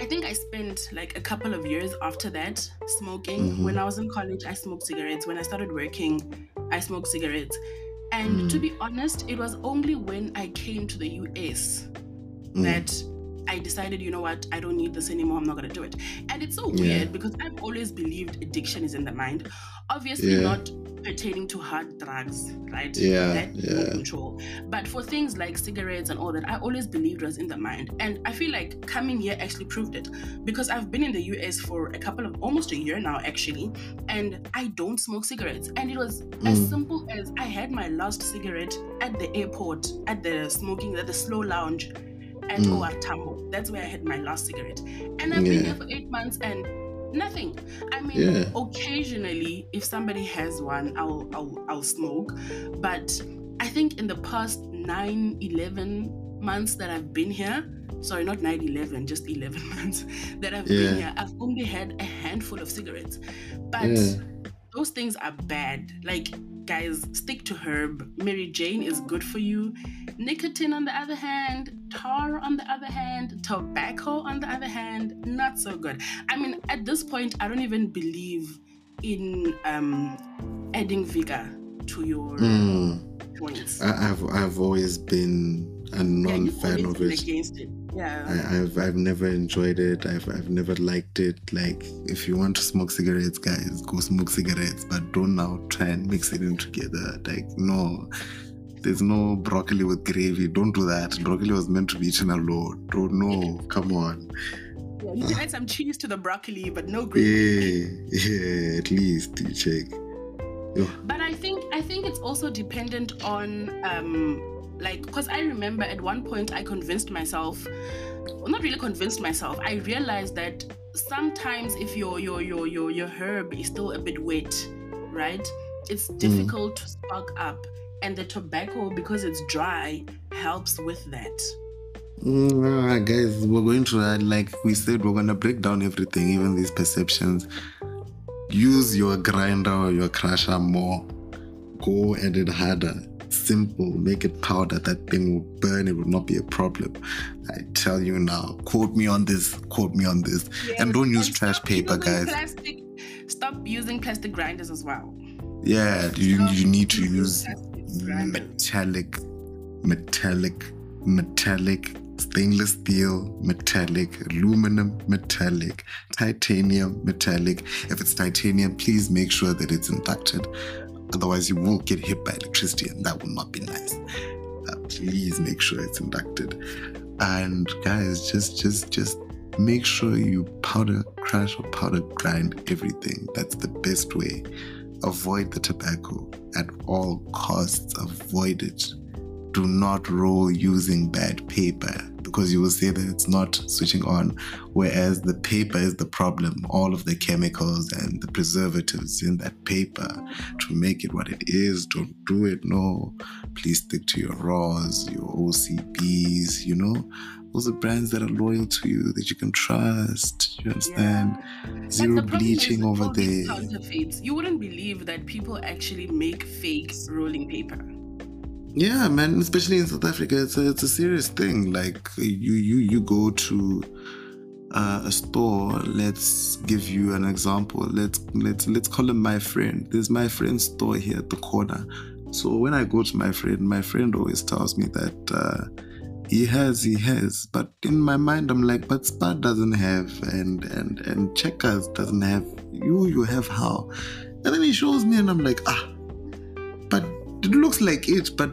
I think I spent like a couple of years after that smoking. Mhm. When I was in college, I smoked cigarettes. When I started working, I smoked cigarettes. And to Mm. be honest, it was only when I came to the US Mm. that I decided, you know what, I don't need this anymore. I'm not going to do it. And it's so Yeah. weird because I've always believed addiction is in the mind. Obviously, Yeah. not pertaining to hard drugs, right? Yeah, That yeah. control. But for things like cigarettes and all that, I always believed was in the mind. And I feel like coming here actually proved it because I've been in the US for a couple of almost a year now, actually, and I don't smoke cigarettes. And it was as Mm. simple as I had my last cigarette at the airport, at the smoking, at the slow lounge at Mm. That's where I had my last cigarette. And I've been Yeah. there for eight months and nothing. I mean, Yeah. occasionally, if somebody has one, I'll, I'll, I'll smoke. But I think in the past nine, 11 months that I've been here, sorry, not 9, 11, just 11 <laughs> months that I've Yeah. been here, I've only had a handful of cigarettes. But Yeah. Those things are bad. Like, guys, stick to herb. Mary Jane is good for you. Nicotine, on the other hand, tar, on the other hand, tobacco, on the other hand, not so good. I mean, at this point, I don't even believe in um, adding vigor to your Mm. joints. I, I've I've always been a non you've fan of it. against it. Yeah. I, I've I've never enjoyed it. I've I've never liked it. Like if you want to smoke cigarettes, guys, go smoke cigarettes, but don't now try and mix it in together. Like no, there's no broccoli with gravy. Don't do that. Broccoli was meant to be eaten alone. Don't know. Come on. yeah. You can add some cheese to the broccoli, but no gravy. Yeah, yeah. At least you check. But I think I think it's also dependent on um like because I remember at one point I convinced myself well, not really convinced myself I realized that sometimes if your your your your your herb is still a bit wet right it's difficult to spark up and the tobacco because it's dry helps with that Mm, ah, guys, we're going to, like we said, we're going to break down everything, even these perceptions. Use your grinder or your crusher more. Go at it harder. Simple. Make it powder. That thing will burn. It will not be a problem. I tell you now. Quote me on this. Quote me on this. and don't use And trash paper, guys. plastic stop using plastic grinders as well Yeah, you, you need to use metallic, metallic, metallic, stainless steel, metallic, aluminum, metallic, titanium, metallic. If it's titanium, please make sure that it's inducted. Otherwise, you will get hit by electricity, and that will not be nice. Uh, please make sure it's inducted. And guys, just, just, just make sure you powder crush or powder grind everything. That's the best way avoid the tobacco at all costs avoid it do not roll using bad paper because you will say that it's not switching on whereas the paper is the problem. All of the chemicals and the preservatives in that paper to make it what it is don't do it no. Please stick to your raws your ocbs you know. Those are brands that are loyal to you that you can trust you understand? But zero the problem is bleaching over there. Counterfeits. You wouldn't believe that people actually make fake rolling paper. Yeah, man. Especially in South Africa, it's a it's a serious thing. Like you you you go to uh, a store. Let's give you an example. Let's let's let's call him my friend. There's my friend's store here at the corner. So when I go to my friend, my friend always tells me that uh, he has, he has. But in my mind, I'm like, but Spar doesn't have, and and and Checkers doesn't have. You you have how? And then he shows me, and I'm like, ah, it looks like it, but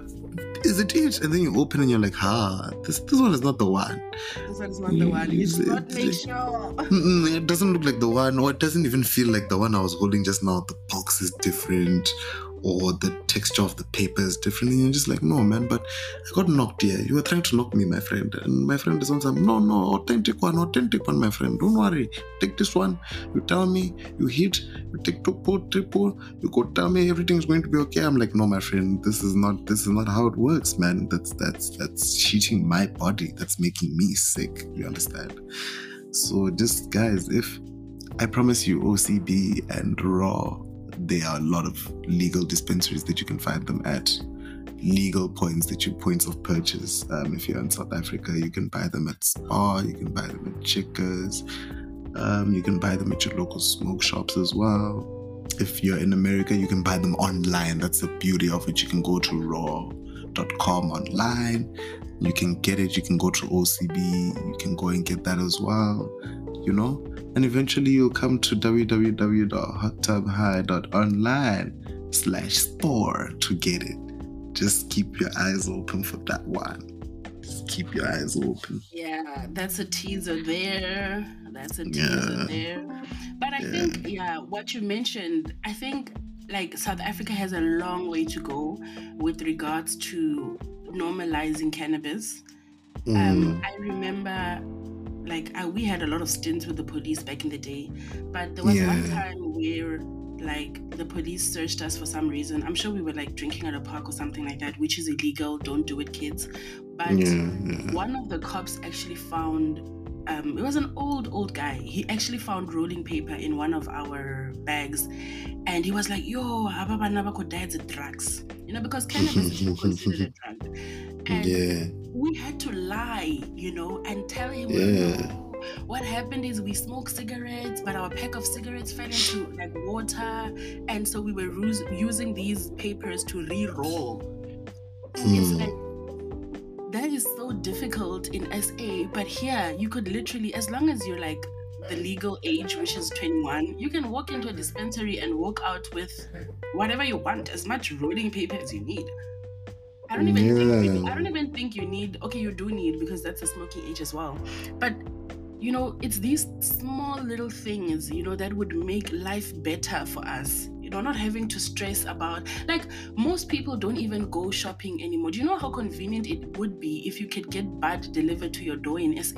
is it it? And then you open and you're like, ah, this this one is not the one. This one's not the one. It's It's- not make sure. It doesn't look like the one, or it doesn't even feel like the one I was holding just now. The box is different, or the texture of the paper is different. And you're just like, no, man, but I got knocked here. You were trying to knock me, my friend. And my friend is on some, no, no, authentic one, authentic one, my friend. Don't worry. Take this one. You tell me, you hit, you take two, four, triple, you go tell me everything's going to be okay. I'm like, no, my friend, this is not this is not how it works, man. That's that's that's cheating my body. That's making me sick. You understand? So just guys, if I promise you OCB and Raw, there are a lot of legal dispensaries that you can find them at. Legal points that you points of purchase. Um, if you're in South Africa, you can buy them at Spar, you can buy them at Checkers, um, you can buy them at your local smoke shops as well. If you're in America, you can buy them online. That's the beauty of it. You can go to online. You can get it. You can go to OCB. You can go and get that as well. You know? And eventually you'll come to www.hottubhigh.online slash store to get it. Just keep your eyes open for that one. Just keep your eyes open. Yeah, that's a teaser there. That's a teaser Yeah. there. But I Yeah. think, yeah, what you mentioned, I think like South Africa has a long way to go with regards to normalizing cannabis. Um, Mm, I remember, like, I, we had a lot of stints with the police back in the day, but there was one time where, like, the police searched us for some reason. I'm sure we were like drinking at a park or something like that, which is illegal. Don't do it, kids. But yeah, yeah. one of the cops actually found um, it was an old, old guy. He actually found rolling paper in one of our bags, and he was like, "Yo, ababa died drugs," you know, because cannabis is <laughs> considered a drug. And yeah. we had to lie, you know, and tell him. Yeah. What happened is we smoked cigarettes, but our pack of cigarettes fell into like water, and so we were us- using these papers to re-roll. Like that is so difficult in SA, but here you could literally, as long as you're like the legal age, which is 21, you can walk into a dispensary and walk out with whatever you want, as much rolling paper as you need. I don't even think you, I don't even think you need. Okay, you do need because that's a smoking age as well, but you know it's these small little things you know that would make life better for us you know not having to stress about like most people don't even go shopping anymore do you know how convenient it would be if you could get bud delivered to your door in sa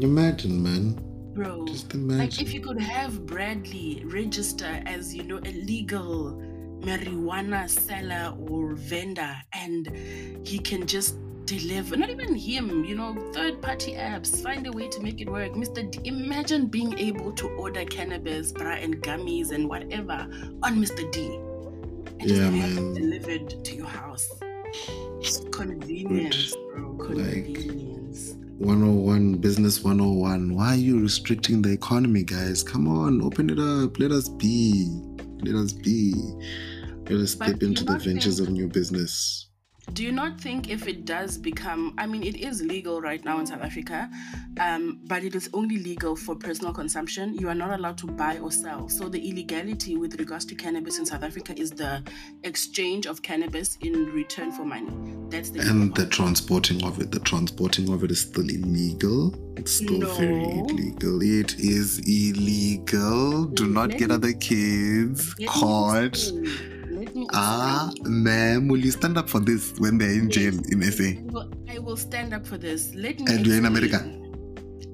Imagine, man. bro Just imagine. like if you could have bradley register as you know a legal marijuana seller or vendor and he can just deliver not even him you know third party apps find a way to make it work. Mr d imagine being able to order cannabis bra and gummies and whatever on mr d. And just Yeah, have it delivered to your house. Convenience bro. Like- convenience. 101 business 101 why are you restricting the economy guys? Come on open it up. Let us be. Let us be. Let us But step into the ventures of new business Do you not think if it does become, I mean, it is legal right now in South Africa, um, but it is only legal for personal consumption. You are not allowed to buy or sell. So the illegality with regards to cannabis in South Africa is the exchange of cannabis in return for money. That's the and the transporting of it the transporting of it is still illegal it's still very illegal it is illegal do not get other kids caught. Let me ah ma'am will you stand up for this when they're in jail in sa I will, I will stand up for this. Let me And you're in America?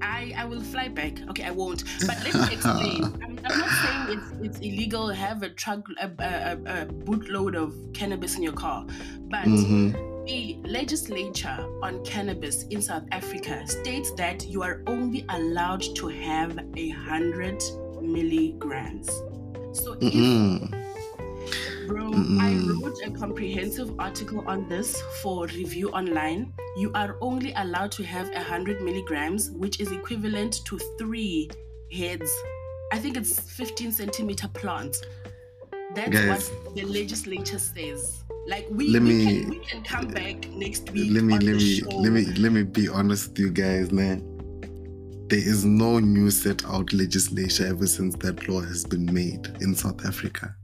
I, I will fly back. Okay, I won't. But let me explain. <laughs> I'm, I'm not saying it's, it's illegal to have a truck, a, a, a, bootload of cannabis in your car. But Mhm. the legislature on cannabis in South Africa states that you are only allowed to have a hundred milligrams. So if Mm-mm. Bro, I wrote a comprehensive article on this for review online. You are only allowed to have 100 milligrams, which is equivalent to three heads. I think it's 15 centimeter plants. That's Guys. what the legislature says. Like we, Let we, me- can, we can come back next week. let me let me show. let me let me be honest with you guys man there is no new set out legislation ever since that law has been made in south africa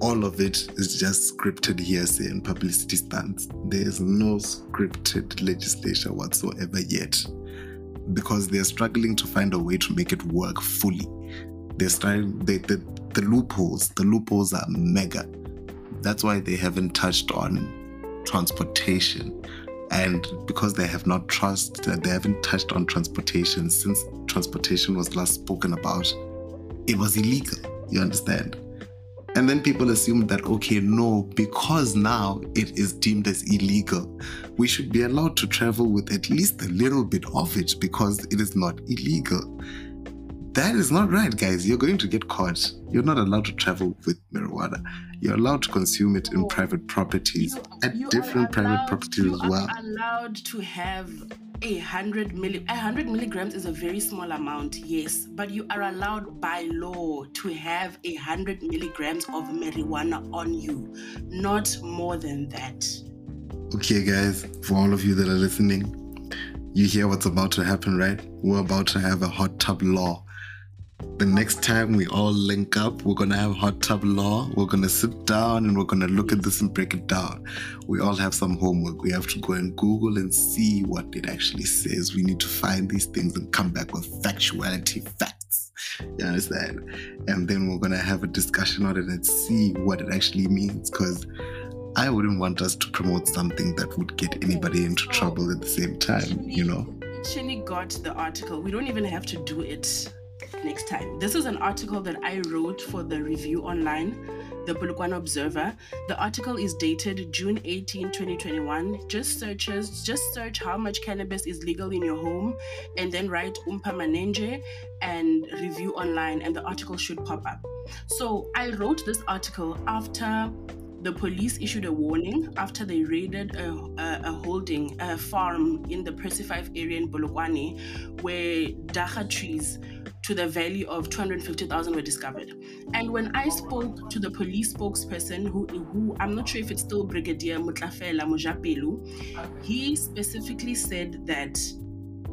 all of it is just scripted hearsay and publicity stunts. There is no scripted legislation whatsoever yet. Because they're struggling to find a way to make it work fully. They're trying they, the, the loopholes the loopholes are mega. That's why they haven't touched on transportation. And because they have not trust they haven't touched on transportation since transportation was last spoken about it was illegal. You understand and then people assume that okay no because now it is deemed as illegal we should be allowed to travel with at least a little bit of it because it is not illegal. That is not right guys. You're going to get caught. You're not allowed to travel with marijuana. You're allowed to consume it in private properties You- at you different private properties you as are well. allowed to have a hundred milli hundred milligrams is a very small amount, yes, but you are allowed by law to have a hundred milligrams of marijuana on you, not more than that. Okay, guys, for all of you that are listening, you hear what's about to happen, right? We're about to have a hot tub law. The next time we all link up, we're gonna have hot tub law. We're gonna sit down and we're gonna look at this and break it down. We all have some homework. We have to go and Google and see what it actually says. We need to find these things and come back with factuality, facts. You understand? And then we're gonna have a discussion on it and see what it actually means. Because I wouldn't want us to promote something that would get anybody into trouble at the same time, you know? Actually got the article. We don't even have to do it next time. This is an article that I wrote for the review online. the Polokwane Observer. The article is dated June 18, 2021. Just searches, just search how much cannabis is legal in your home and then write Umpa Manenje and review online and the article should pop up. So I wrote this article after the police issued a warning after they raided a, a, a holding, a farm in the Percy Fyfe area in Polokwane, where dagga trees to the value of 250,000 were discovered. And when I spoke to the police spokesperson, who, who I'm not sure if it's still Brigadier Motlafela Mojapelo, he specifically said that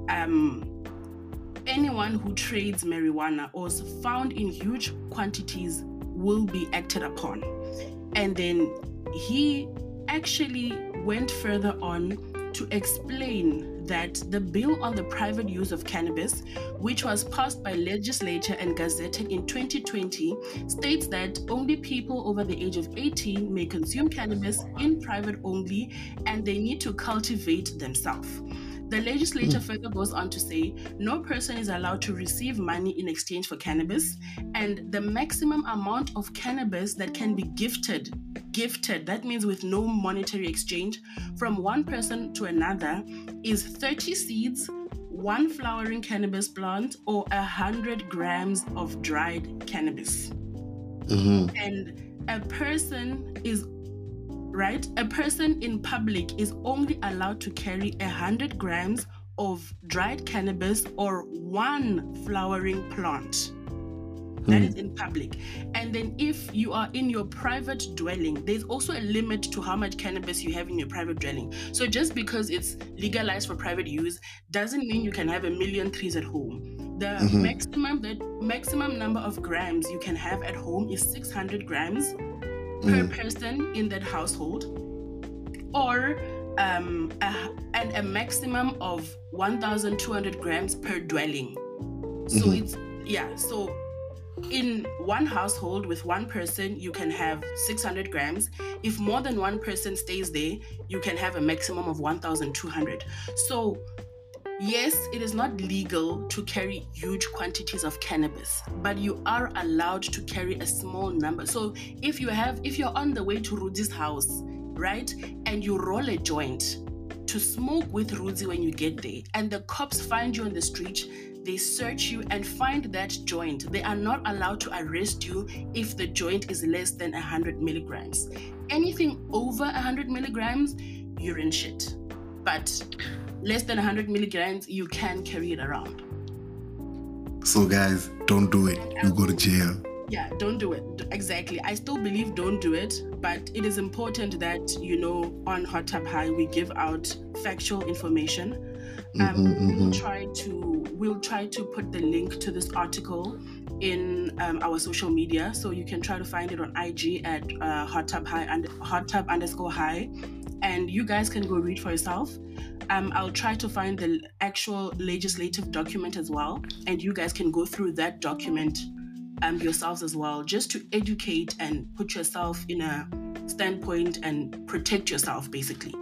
um, anyone who trades marijuana or is found in huge quantities will be acted upon. And then he actually went further on to explain that the bill on the private use of cannabis, which was passed by legislature and gazetted in 2020, states that only people over the age of 18 may consume cannabis in private only and they need to cultivate themselves. The legislature mm. further goes on to say no person is allowed to receive money in exchange for cannabis, and the maximum amount of cannabis that can be gifted, gifted, that means with no monetary exchange, from one person to another is 30 seeds, one flowering cannabis plant, or 100 grams of dried cannabis. Mm-hmm. And a person is right? A person in public is only allowed to carry 100 grams of dried cannabis or one flowering plant. That mm. is in public. And then if you are in your private dwelling, there's also a limit to how much cannabis you have in your private dwelling. So just because it's legalized for private use doesn't mean you can have a million trees at home. The mm-hmm. maximum the maximum number of grams you can have at home is 600 grams per mm. person in that household, or um, a, and a maximum of 1,200 grams per dwelling. So mm-hmm. it's yeah. So in one household with one person, you can have 600 grams. If more than one person stays there, you can have a maximum of 1,200. So Yes, it is not legal to carry huge quantities of cannabis, but you are allowed to carry a small number. So if you have if you're on the way to Rudy's house, right, and you roll a joint to smoke with Rudy when you get there, and the cops find you on the street, they search you and find that joint. They are not allowed to arrest you if the joint is less than 100 milligrams. Anything over 100 milligrams, you're in shit. But less than 100 milligrams, you can carry it around. So, guys, don't do it. You go to jail. Yeah, don't do it. Exactly. I still believe don't do it, but it is important that, you know, on Hot Tub High, we give out factual information. Um, mm-hmm, mm-hmm. We'll try to we'll try to put the link to this article in um, our social media, so you can try to find it on IG at uh, hot tub high and hot tub underscore high, and you guys can go read for yourself. Um, I'll try to find the actual legislative document as well, and you guys can go through that document um, yourselves as well, just to educate and put yourself in a standpoint and protect yourself, basically.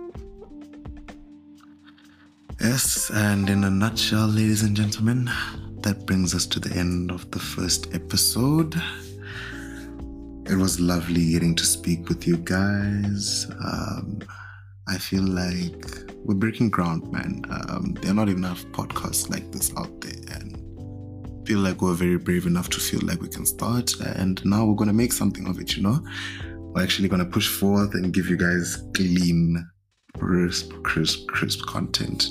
Yes, and in a nutshell, ladies and gentlemen, that brings us to the end of the first episode. It was lovely getting to speak with you guys. Um, I feel like we're breaking ground, man. Um, there are not enough podcasts like this out there, and feel like we're very brave enough to feel like we can start. And now we're gonna make something of it. You know, we're actually gonna push forth and give you guys clean, crisp, crisp, crisp content.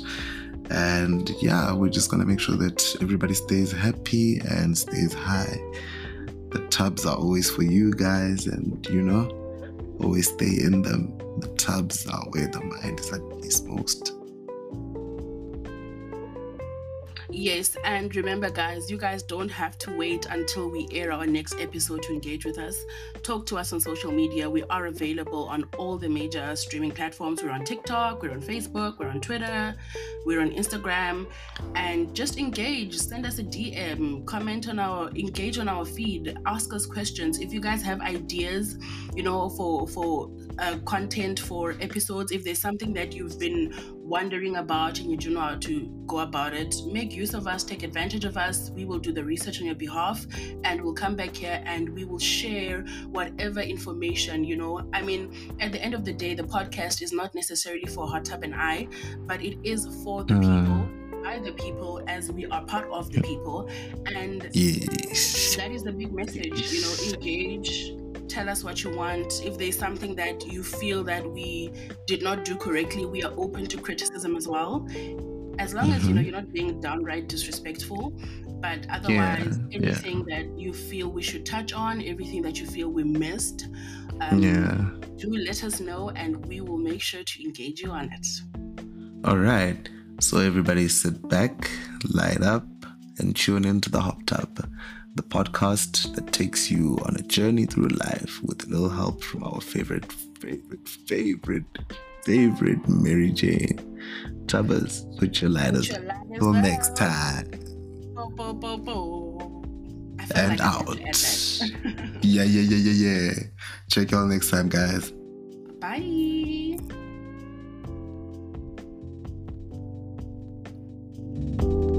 And yeah, we're just gonna make sure that everybody stays happy and stays high. The tubs are always for you guys, and you know always stay in them. The tubs are where the mind is at its most. Yes, and remember, guys, you guys don't have to wait until we air our next episode to engage with us. Talk to us on social media. We are available on all the major streaming platforms. We're on TikTok, we're on Facebook, we're on Twitter, we're on Instagram, and just engage. Send us a DM, comment on our, engage on our feed, ask us questions. If you guys have ideas, you know, for for uh, content for episodes, if there's something that you've been wondering about and you don't know how to go about it, make use of us, take advantage of us. We will do the research on your behalf and we'll come back here and we will share whatever information, you know. I mean, at the end of the day, the podcast is not necessarily for Hot Tub and I, but it is for the Mm. people. By the people, as we are part of the people, and Yes. that is the big message you know engage tell us what you want if there's something that you feel that we did not do correctly we are open to criticism as well as long as you know Mhm. you're not being downright disrespectful but otherwise yeah. anything that you feel we should touch on everything that you feel we missed um, Yeah. do let us know and we will make sure to engage you on it All right. So everybody sit back, light up, and tune into the Hot Tub, the podcast that takes you on a journey through life with a little help from our favorite, favorite, favorite, favorite Mary Jane. Tubbers, put your lighters Till next time. Bo, bo, bo, bo. And like out. <laughs> yeah, yeah, yeah, yeah, yeah. Check y'all next time, guys. Bye. thank you